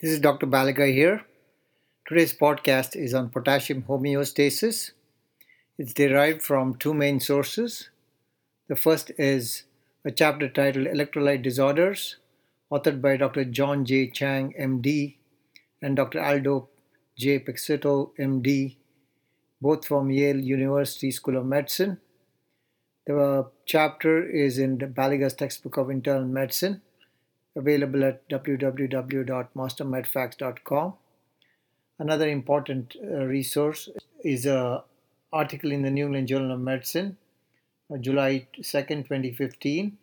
This is Dr. Baliga here. Today's podcast is on potassium homeostasis. It's derived from two main sources. The first is a chapter titled Electrolyte Disorders, authored by Dr. John J. Chang, MD, and Dr. Aldo J. Peixoto, MD, both from Yale University School of Medicine. The chapter is in the Baliga's textbook of internal medicine available at www.mastermedfacts.com. Another important uh, resource is an article in the New England Journal of Medicine, uh, July 2nd, 2015.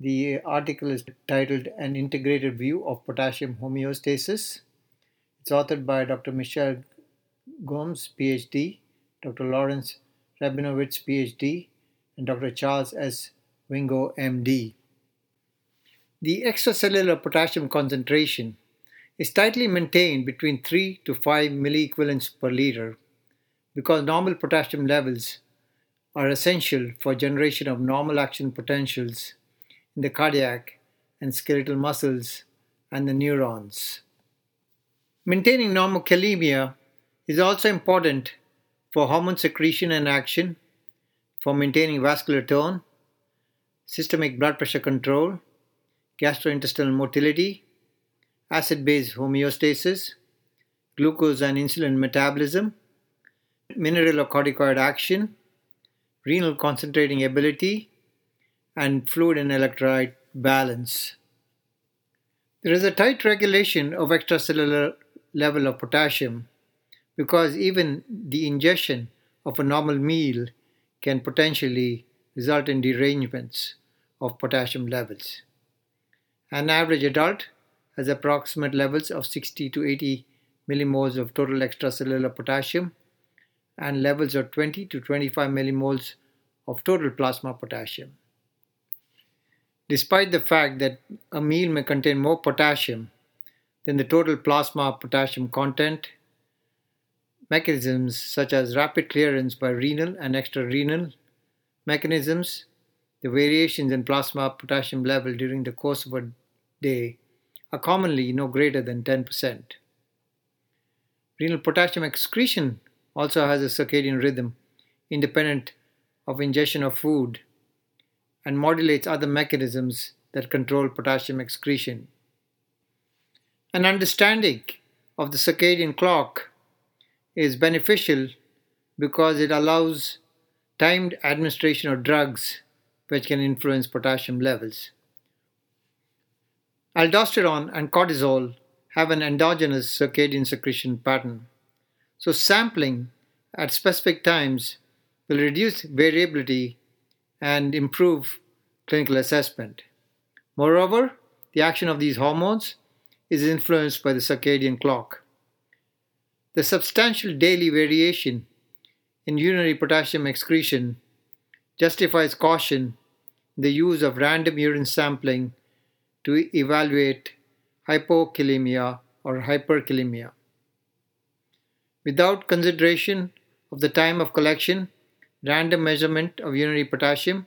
The article is titled An Integrated View of Potassium Homeostasis. It's authored by Dr. Michelle Gumz, PhD, Dr. Lawrence Rabinowitz, PhD, and Dr. Charles S. Wingo, MD. The extracellular potassium concentration is tightly maintained between 3 to 5 milliequivalents per liter because normal potassium levels are essential for generation of normal action potentials in the cardiac and skeletal muscles and the neurons. Maintaining normal normokalemia is also important for hormone secretion and action, for maintaining vascular tone, systemic blood pressure control, gastrointestinal motility, acid base homeostasis, glucose and insulin metabolism, mineralocorticoid action, renal concentrating ability, and fluid and electrolyte balance. There is a tight regulation of extracellular level of potassium because even the ingestion of a normal meal can potentially result in derangements of potassium levels. An average adult has approximate levels of 60 to 80 millimoles of total extracellular potassium and levels of 20 to 25 millimoles of total plasma potassium. Despite the fact that a meal may contain more potassium than the total plasma potassium content, mechanisms such as rapid clearance by renal and extrarenal mechanisms, the variations in plasma potassium level during the course of a day are commonly no greater than 10%. Renal potassium excretion also has a circadian rhythm independent of ingestion of food and modulates other mechanisms that control potassium excretion. An understanding of the circadian clock is beneficial because it allows timed administration of drugs which can influence potassium levels. Aldosterone and cortisol have an endogenous circadian secretion pattern. So, sampling at specific times will reduce variability and improve clinical assessment. Moreover, the action of these hormones is influenced by the circadian clock. The substantial daily variation in urinary potassium excretion justifies caution in the use of random urine sampling to evaluate hypokalemia or hyperkalemia. Without consideration of the time of collection, random measurement of urinary potassium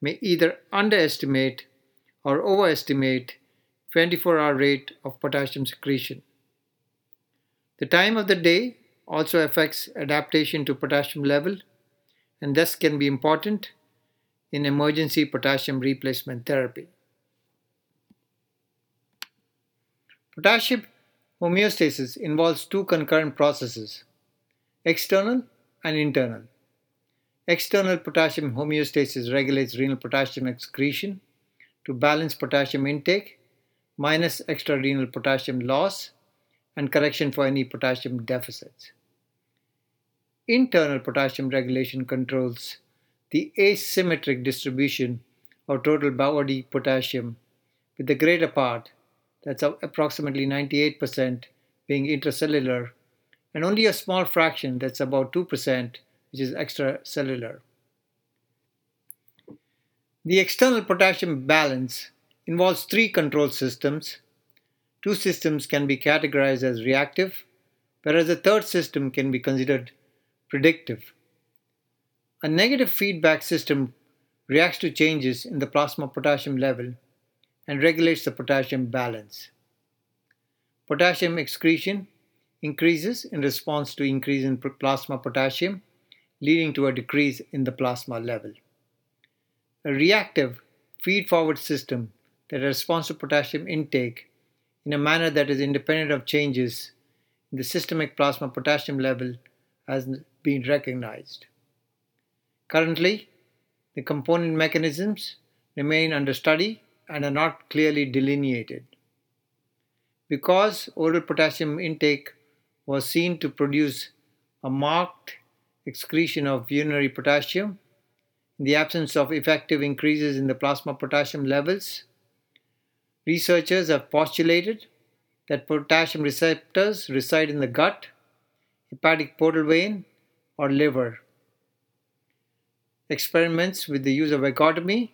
may either underestimate or overestimate 24 hour rate of potassium secretion. The time of the day also affects adaptation to potassium level and thus can be important in emergency potassium replacement therapy. Potassium homeostasis involves two concurrent processes external and internal. External potassium homeostasis regulates renal potassium excretion to balance potassium intake minus extrarenal potassium loss and correction for any potassium deficits. Internal potassium regulation controls the asymmetric distribution of total body potassium, with the greater part that's approximately 98% being intracellular, and only a small fraction, that's about 2%, which is extracellular. The external potassium balance involves three control systems. Two systems can be categorized as reactive, whereas the third system can be considered predictive. A negative feedback system reacts to changes in the plasma potassium level and regulates the potassium balance. potassium excretion increases in response to increase in plasma potassium, leading to a decrease in the plasma level. A reactive feed-forward system that responds to potassium intake in a manner that is independent of changes in the systemic plasma potassium level has been recognized. Currently, the component mechanisms remain under study and are not clearly delineated. Because oral potassium intake was seen to produce a marked excretion of urinary potassium, in the absence of effective increases in the plasma potassium levels, researchers have postulated that potassium receptors reside in the gut, hepatic portal vein, or liver. Experiments with the use of vagotomy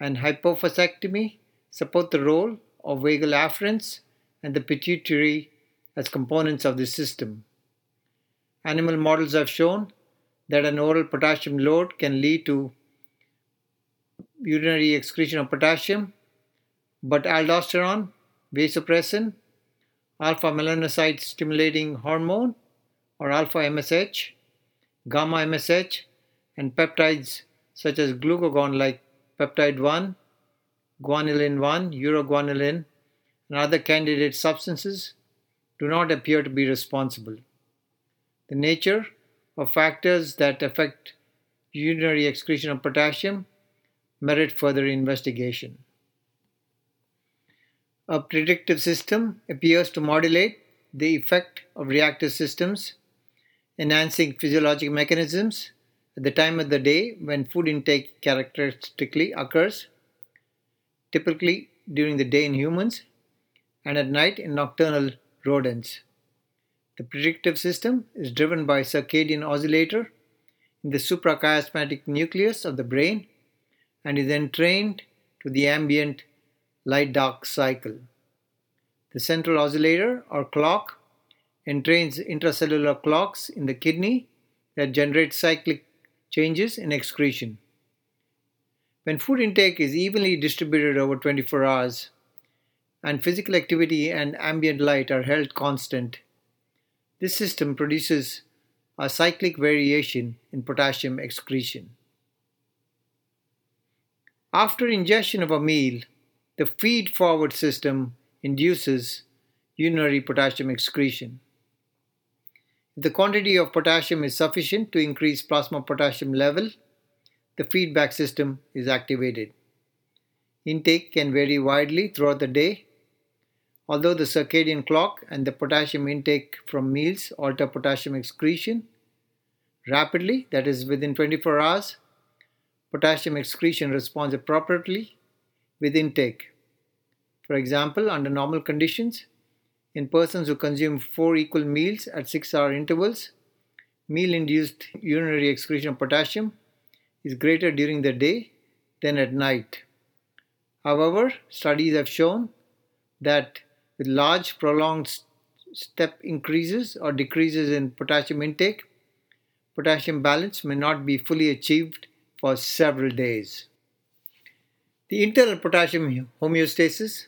and hypophysectomy support the role of vagal afferents and the pituitary as components of the system. Animal models have shown that an oral potassium load can lead to urinary excretion of potassium, but aldosterone, vasopressin, alpha melanocyte stimulating hormone or alpha MSH, gamma MSH, and peptides such as glucagon like peptide 1, guanylin 1, uroguanylin, and other candidate substances do not appear to be responsible. The nature of factors that affect urinary excretion of potassium merit further investigation. A predictive system appears to modulate the effect of reactive systems, enhancing physiologic mechanisms the time of the day when food intake characteristically occurs, typically during the day in humans and at night in nocturnal rodents. The predictive system is driven by circadian oscillator in the suprachiasmatic nucleus of the brain and is entrained to the ambient light dark cycle. The central oscillator or clock entrains intracellular clocks in the kidney that generate cyclic changes in excretion. When food intake is evenly distributed over 24 hours and physical activity and ambient light are held constant, this system produces a cyclic variation in potassium excretion. After ingestion of a meal, the feed forward system induces urinary potassium excretion. The quantity of potassium is sufficient to increase plasma potassium level, the feedback system is activated. Intake can vary widely throughout the day. Although the circadian clock and the potassium intake from meals alter potassium excretion rapidly, that is within 24 hours, potassium excretion responds appropriately with intake. For example, under normal conditions, in persons who consume four equal meals at six hour intervals, meal induced urinary excretion of potassium is greater during the day than at night. However, studies have shown that with large prolonged step increases or decreases in potassium intake, potassium balance may not be fully achieved for several days. The internal potassium homeostasis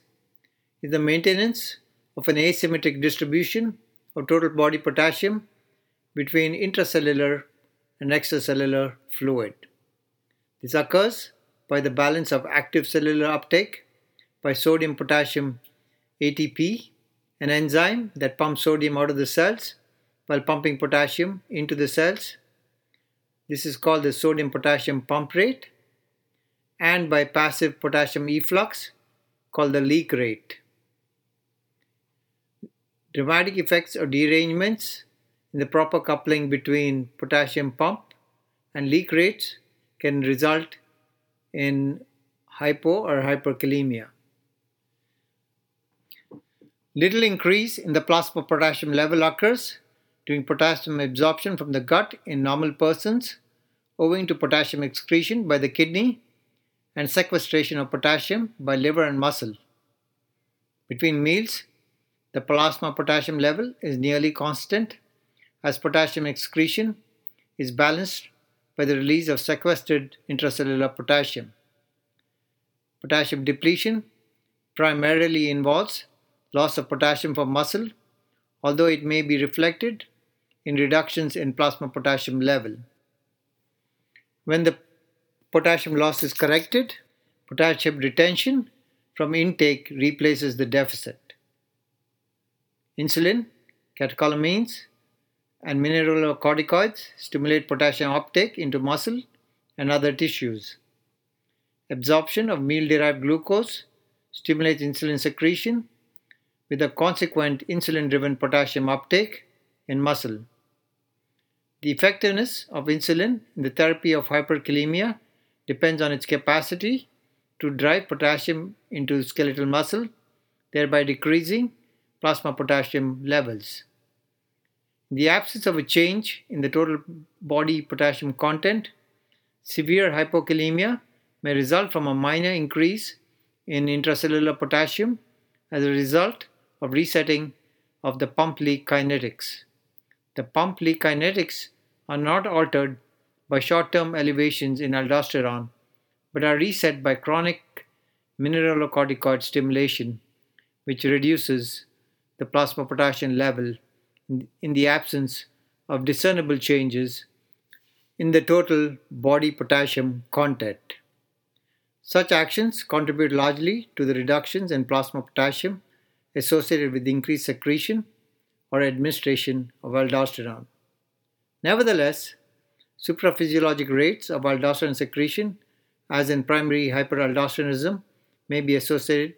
is the maintenance of an asymmetric distribution of total body potassium between intracellular and extracellular fluid. This occurs by the balance of active cellular uptake by sodium potassium ATP, an enzyme that pumps sodium out of the cells while pumping potassium into the cells. This is called the sodium potassium pump rate, and by passive potassium efflux called the leak rate. Dramatic effects or derangements in the proper coupling between potassium pump and leak rates can result in hypo or hyperkalemia. Little increase in the plasma potassium level occurs during potassium absorption from the gut in normal persons owing to potassium excretion by the kidney and sequestration of potassium by liver and muscle. Between meals, the plasma potassium level is nearly constant as potassium excretion is balanced by the release of sequestered intracellular potassium. Potassium depletion primarily involves loss of potassium from muscle, although it may be reflected in reductions in plasma potassium level. When the potassium loss is corrected, potassium retention from intake replaces the deficit. Insulin, catecholamines, and mineralocorticoids stimulate potassium uptake into muscle and other tissues. Absorption of meal derived glucose stimulates insulin secretion with a consequent insulin driven potassium uptake in muscle. The effectiveness of insulin in the therapy of hyperkalemia depends on its capacity to drive potassium into skeletal muscle, thereby decreasing plasma potassium levels. In the absence of a change in the total body potassium content, severe hypokalemia may result from a minor increase in intracellular potassium as a result of resetting of the pump leak kinetics. The pump leak kinetics are not altered by short term elevations in aldosterone, but are reset by chronic mineralocorticoid stimulation, which reduces the plasma potassium level in the absence of discernible changes in the total body potassium content. Such actions contribute largely to the reductions in plasma potassium associated with increased secretion or administration of aldosterone. Nevertheless, supraphysiologic rates of aldosterone secretion, as in primary hyperaldosteronism, may be associated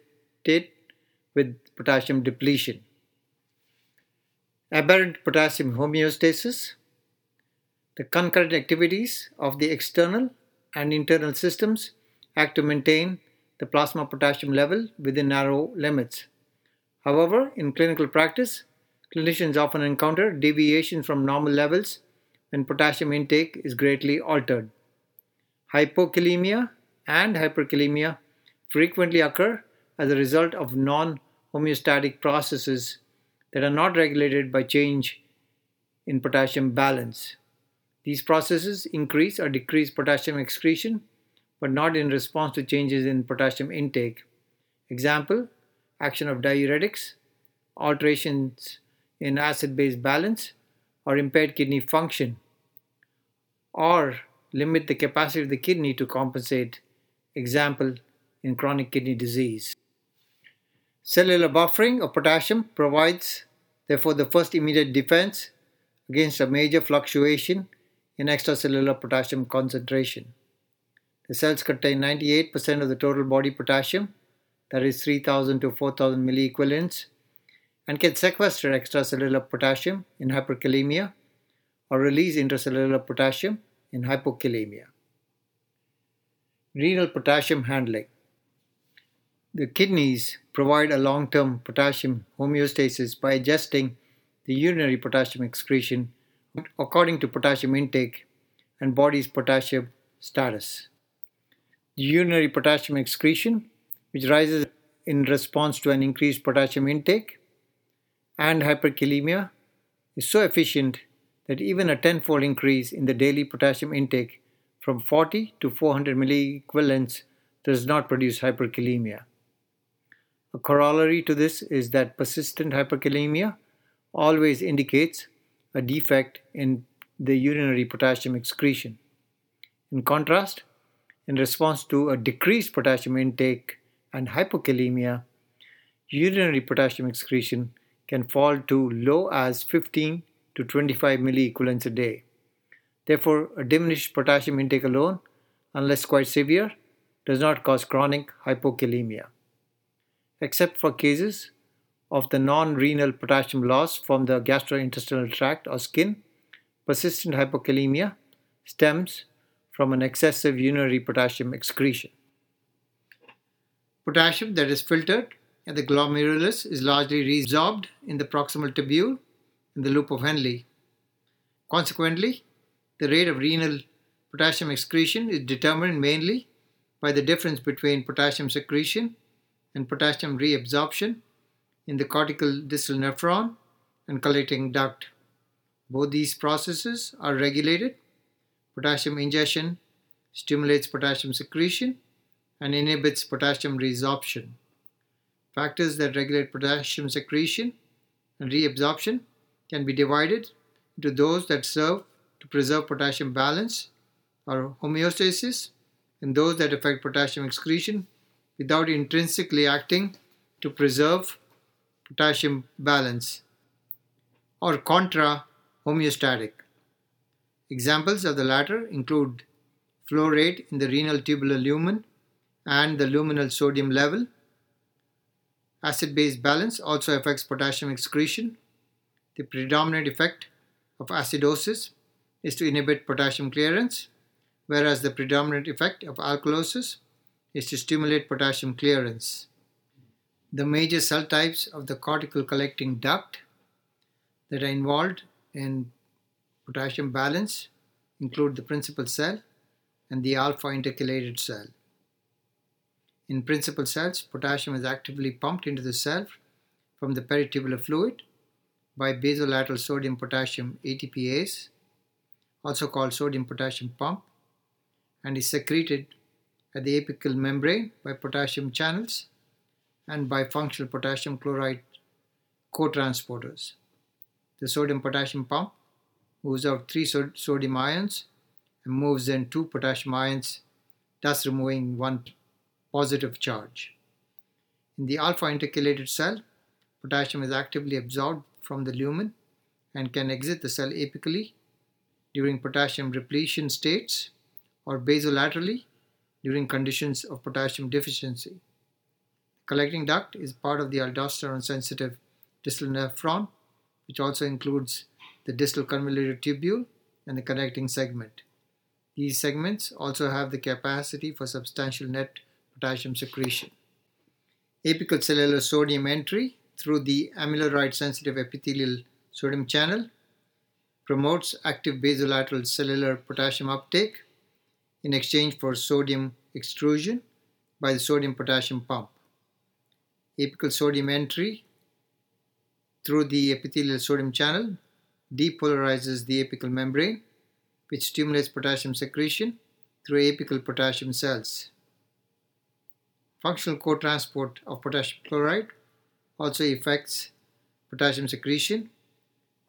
with potassium depletion. Aberrant potassium homeostasis. The concurrent activities of the external and internal systems act to maintain the plasma potassium level within narrow limits. However, in clinical practice, clinicians often encounter deviations from normal levels when potassium intake is greatly altered. Hypokalemia and hyperkalemia frequently occur as a result of non homeostatic processes that are not regulated by change in potassium balance. These processes increase or decrease potassium excretion, but not in response to changes in potassium intake. Example action of diuretics, alterations in acid base balance, or impaired kidney function, or limit the capacity of the kidney to compensate, example, in chronic kidney disease. Cellular buffering of potassium provides, therefore, the first immediate defense against a major fluctuation in extracellular potassium concentration. The cells contain 98% of the total body potassium that is 3000 to 4000 milliequivalents, and can sequester extracellular potassium in hyperkalemia or release intracellular potassium in hypokalemia. Renal potassium handling. The kidneys provide a long term potassium homeostasis by adjusting the urinary potassium excretion according to potassium intake and body's potassium status. The urinary potassium excretion which rises in response to an increased potassium intake and hyperkalemia, is so efficient that even a tenfold increase in the daily potassium intake from 40 to 400 milliequivalents does not produce hyperkalemia. A corollary to this is that persistent hyperkalemia always indicates a defect in the urinary potassium excretion. In contrast, in response to a decreased potassium intake and hypokalemia, urinary potassium excretion can fall to low as 15 to 25 milliequivalents a day. Therefore, a diminished potassium intake alone, unless quite severe, does not cause chronic hypokalemia. Except for cases of the non renal potassium loss from the gastrointestinal tract or skin, persistent hypokalemia stems from an excessive urinary potassium excretion. Potassium that is filtered at the glomerulus is largely resorbed in the proximal tubule in the loop of Henle. Consequently, the rate of renal potassium excretion is determined mainly by the difference between potassium secretion and potassium reabsorption in the cortical distal nephron and collecting duct. Both these processes are regulated. Potassium ingestion stimulates potassium secretion and inhibits potassium resorption. Factors that regulate potassium secretion and reabsorption can be divided into those that serve to preserve potassium balance or homeostasis and those that affect potassium excretion without intrinsically acting to preserve potassium balance or contra homeostatic. Examples of the latter include flow rate in the renal tubular lumen and the luminal sodium level. Acid base balance also affects potassium excretion. The predominant effect of acidosis is to inhibit potassium clearance, whereas the predominant effect of alkalosis is to stimulate potassium clearance. The major cell types of the cortical collecting duct that are involved in potassium balance include the principal cell and the alpha intercalated cell. In principal cells, potassium is actively pumped into the cell from the peritubular fluid by basolateral sodium potassium ATPase, also called sodium potassium pump, and is secreted at the apical membrane by potassium channels and by functional potassium chloride co-transporters. The sodium potassium pump moves out three sodium ions and moves in two potassium ions, thus removing one positive charge. In the alpha intercalated cell, potassium is actively absorbed from the lumen and can exit the cell apically during potassium repletion states or basolaterally during conditions of potassium deficiency. The collecting duct is part of the aldosterone sensitive distal nephron, which also includes the distal convoluted tubule and the connecting segment. These segments also have the capacity for substantial net potassium secretion. Apical cellular sodium entry through the amiloride sensitive epithelial sodium channel promotes active basolateral cellular potassium uptake in exchange for sodium extrusion by the sodium potassium pump. Apical sodium entry through the epithelial sodium channel depolarizes the apical membrane, which stimulates potassium secretion through apical potassium cells. Functional co-transport of potassium chloride also affects potassium secretion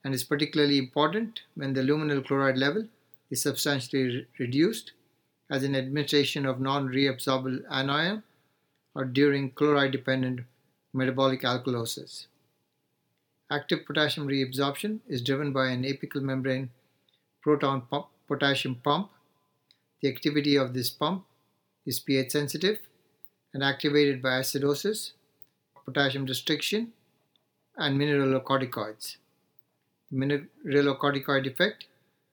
and is particularly important when the luminal chloride level is substantially re- reduced as an administration of non-reabsorbable anion or during chloride-dependent metabolic alkalosis. Active potassium reabsorption is driven by an apical membrane proton pump, potassium pump. The activity of this pump is pH sensitive and activated by acidosis, potassium restriction, and mineralocorticoids. The mineralocorticoid effect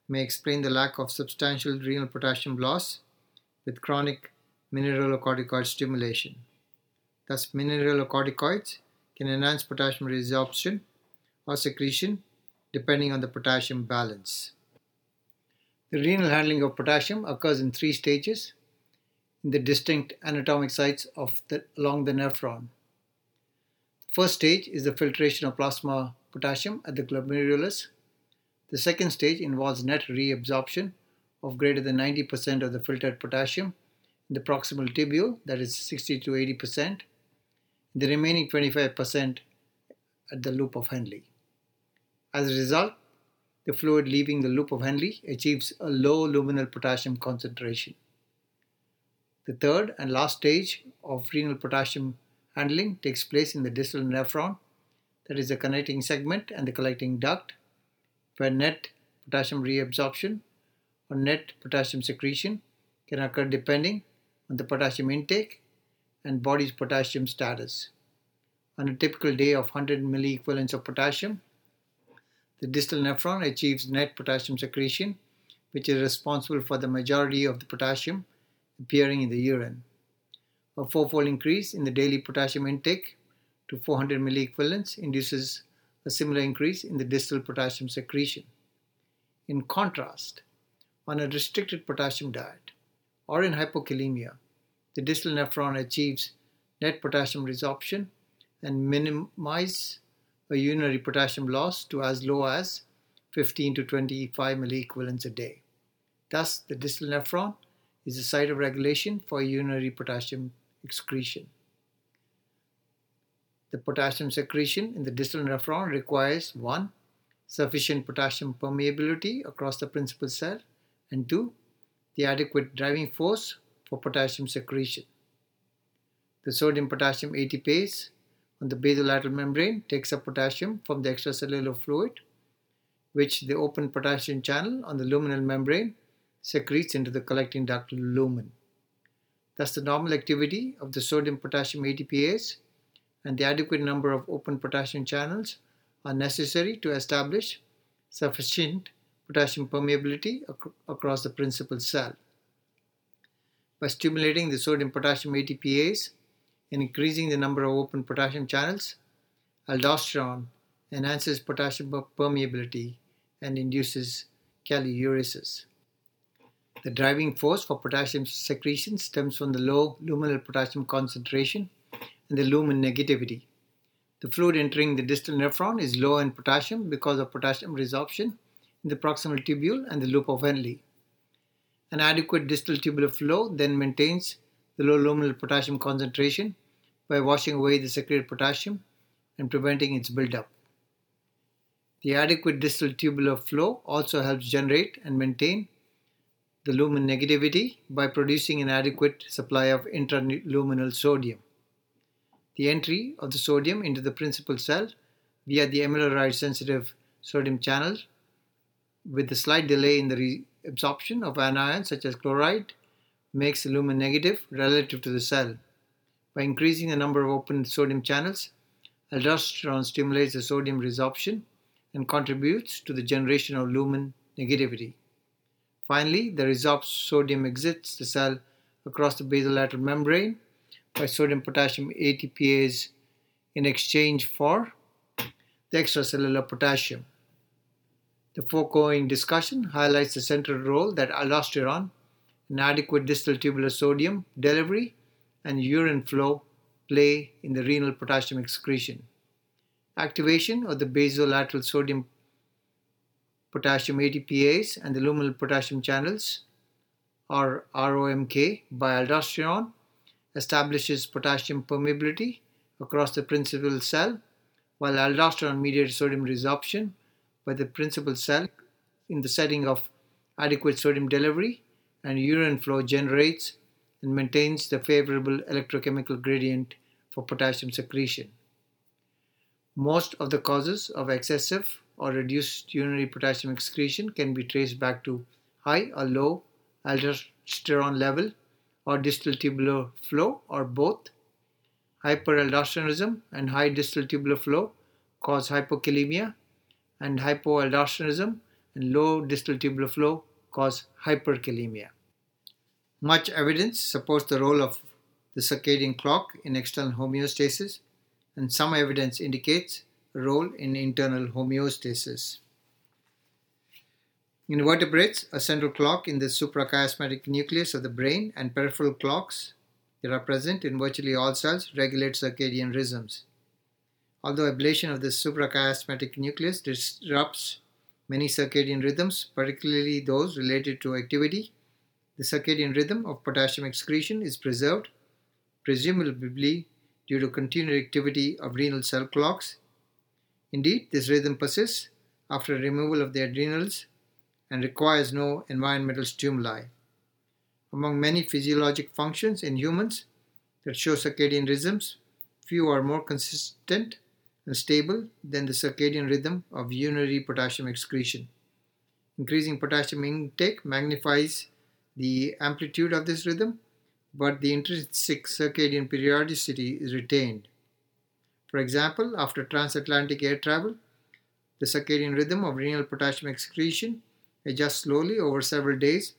may explain the lack of substantial renal potassium loss with chronic mineralocorticoid stimulation. Thus, mineralocorticoids can enhance potassium resorption or secretion depending on the potassium balance. The renal handling of potassium occurs in three stages in the distinct anatomic sites of the, along the nephron. The first stage is the filtration of plasma potassium at the glomerulus. The second stage involves net reabsorption of greater than 90% of the filtered potassium in the proximal tubule, that is 60 to 80%, the remaining 25% at the loop of Henle. As a result, the fluid leaving the loop of Henle achieves a low luminal potassium concentration. The third and last stage of renal potassium handling takes place in the distal nephron, that is the connecting segment and the collecting duct, where net potassium reabsorption or net potassium secretion can occur depending on the potassium intake and body's potassium status. On a typical day of 100 milliequivalents of potassium, the distal nephron achieves net potassium secretion, which is responsible for the majority of the potassium appearing in the urine. A fourfold increase in the daily potassium intake to 400 milliequivalents induces a similar increase in the distal potassium secretion. In contrast, on a restricted potassium diet or in hypokalemia, the distal nephron achieves net potassium resorption and minimizes a urinary potassium loss to as low as 15 to 25 milliequivalents a day. Thus, the distal nephron is the site of regulation for urinary potassium excretion. the potassium secretion in the distal nephron requires 1. Sufficient potassium permeability across the principal cell and 2. The adequate driving force for potassium secretion. The sodium potassium ATPase on the basolateral membrane takes up potassium from the extracellular fluid, which the open potassium channel on the luminal membrane secretes into the collecting ductal lumen. Thus, the normal activity of the sodium potassium ATPase and the adequate number of open potassium channels are necessary to establish sufficient potassium permeability ac- across the principal cell. By stimulating the sodium potassium ATPase and increasing the number of open potassium channels, aldosterone enhances potassium permeability and induces kaliuresis. The driving force for potassium secretion stems from the low luminal potassium concentration and the lumen negativity. The fluid entering the distal nephron is low in potassium because of potassium resorption in the proximal tubule and the loop of Henle. An adequate distal tubular flow then maintains the low luminal potassium concentration by washing away the secreted potassium and preventing its buildup. The adequate distal tubular flow also helps generate and maintain the lumen negativity by producing an adequate supply of intraluminal sodium. The entry of the sodium into the principal cell via the amiloride sensitive sodium channel with a slight delay in the reabsorption of anions such as chloride makes lumen negative relative to the cell. By increasing the number of open sodium channels, aldosterone stimulates the sodium resorption and contributes to the generation of lumen negativity. Finally, the resorbed sodium exits the cell across the basolateral membrane by sodium potassium ATPase in exchange for the extracellular potassium. The foregoing discussion highlights the central role that aldosterone, inadequate distal tubular sodium delivery, and urine flow play in the renal potassium excretion. Activation of the basolateral sodium potassium ATPase and the luminal potassium channels, or ROMK, by aldosterone establishes potassium permeability across the principal cell, while aldosterone mediated sodium resorption by the principal cell in the setting of adequate sodium delivery and urine flow generates and maintains the favorable electrochemical gradient for potassium secretion. Most of the causes of excessive or reduced urinary potassium excretion can be traced back to high or low aldosterone level or distal tubular flow or both. Hyperaldosteronism and high distal tubular flow cause hypokalemia and hypoaldosteronism and low distal tubular flow cause hyperkalemia. Much evidence supports the role of the circadian clock in external homeostasis, and some evidence indicates a role in internal homeostasis. In vertebrates, a central clock in the suprachiasmatic nucleus of the brain and peripheral clocks that are present in virtually all cells regulate circadian rhythms. Although ablation of the suprachiasmatic nucleus disrupts many circadian rhythms, particularly those related to activity, the circadian rhythm of potassium excretion is preserved, presumably due to continued activity of renal cell clocks. Indeed, this rhythm persists after removal of the adrenals and requires no environmental stimuli. Among many physiologic functions in humans that show circadian rhythms, few are more consistent stable than the circadian rhythm of urinary potassium excretion. Increasing potassium intake magnifies the amplitude of this rhythm, but the intrinsic circadian periodicity is retained. For example, after transatlantic air travel, the circadian rhythm of renal potassium excretion adjusts slowly over several days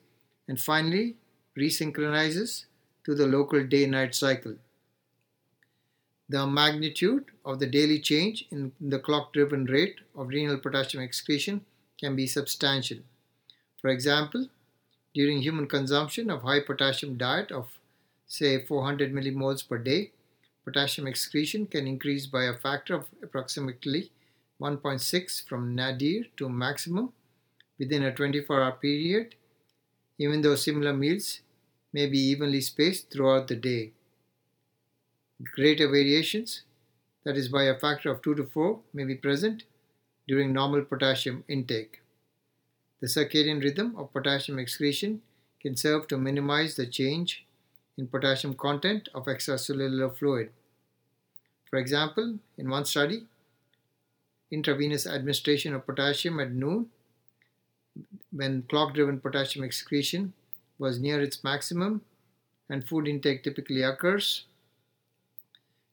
and finally resynchronizes to the local day night cycle. The magnitude of the daily change in the clock driven rate of renal potassium excretion can be substantial. For example, during human consumption of high potassium diet of say 400 millimoles per day, potassium excretion can increase by a factor of approximately 1.6 from nadir to maximum within a 24 hour period, even though similar meals may be evenly spaced throughout the day. Greater variations that is by a factor of 2 to 4, may be present during normal potassium intake. The circadian rhythm of potassium excretion can serve to minimize the change in potassium content of extracellular fluid. For example, in one study, intravenous administration of potassium at noon, when clock driven potassium excretion was near its maximum and food intake typically occurs,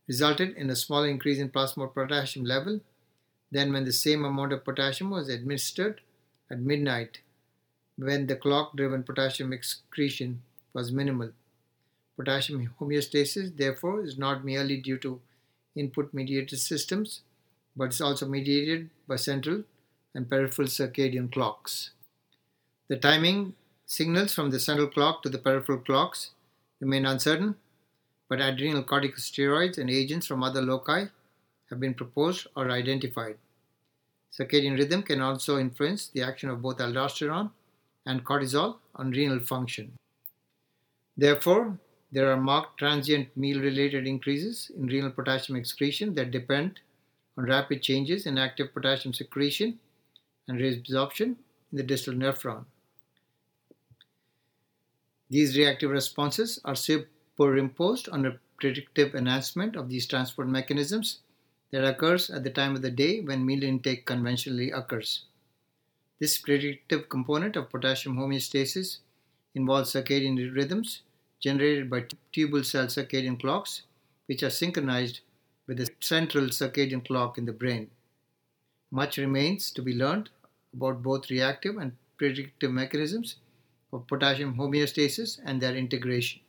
resulted in a small increase in plasma potassium level than when the same amount of potassium was administered at midnight when the clock driven potassium excretion was minimal. Potassium homeostasis, therefore, is not merely due to input mediated systems, but is also mediated by central and peripheral circadian clocks. The timing signals from the central clock to the peripheral clocks remain uncertain, but adrenal corticosteroids and agents from other loci have been proposed or identified. Circadian rhythm can also influence the action of both aldosterone and cortisol on renal function. Therefore, there are marked transient meal related increases in renal potassium excretion that depend on rapid changes in active potassium secretion and reabsorption in the distal nephron. These reactive responses are superimposed on a predictive enhancement of these transport mechanisms that occurs at the time of the day when meal intake conventionally occurs. This predictive component of potassium homeostasis involves circadian rhythms generated by tubule cell circadian clocks, which are synchronized with the central circadian clock in the brain. Much remains to be learned about both reactive and predictive mechanisms of potassium homeostasis and their integration.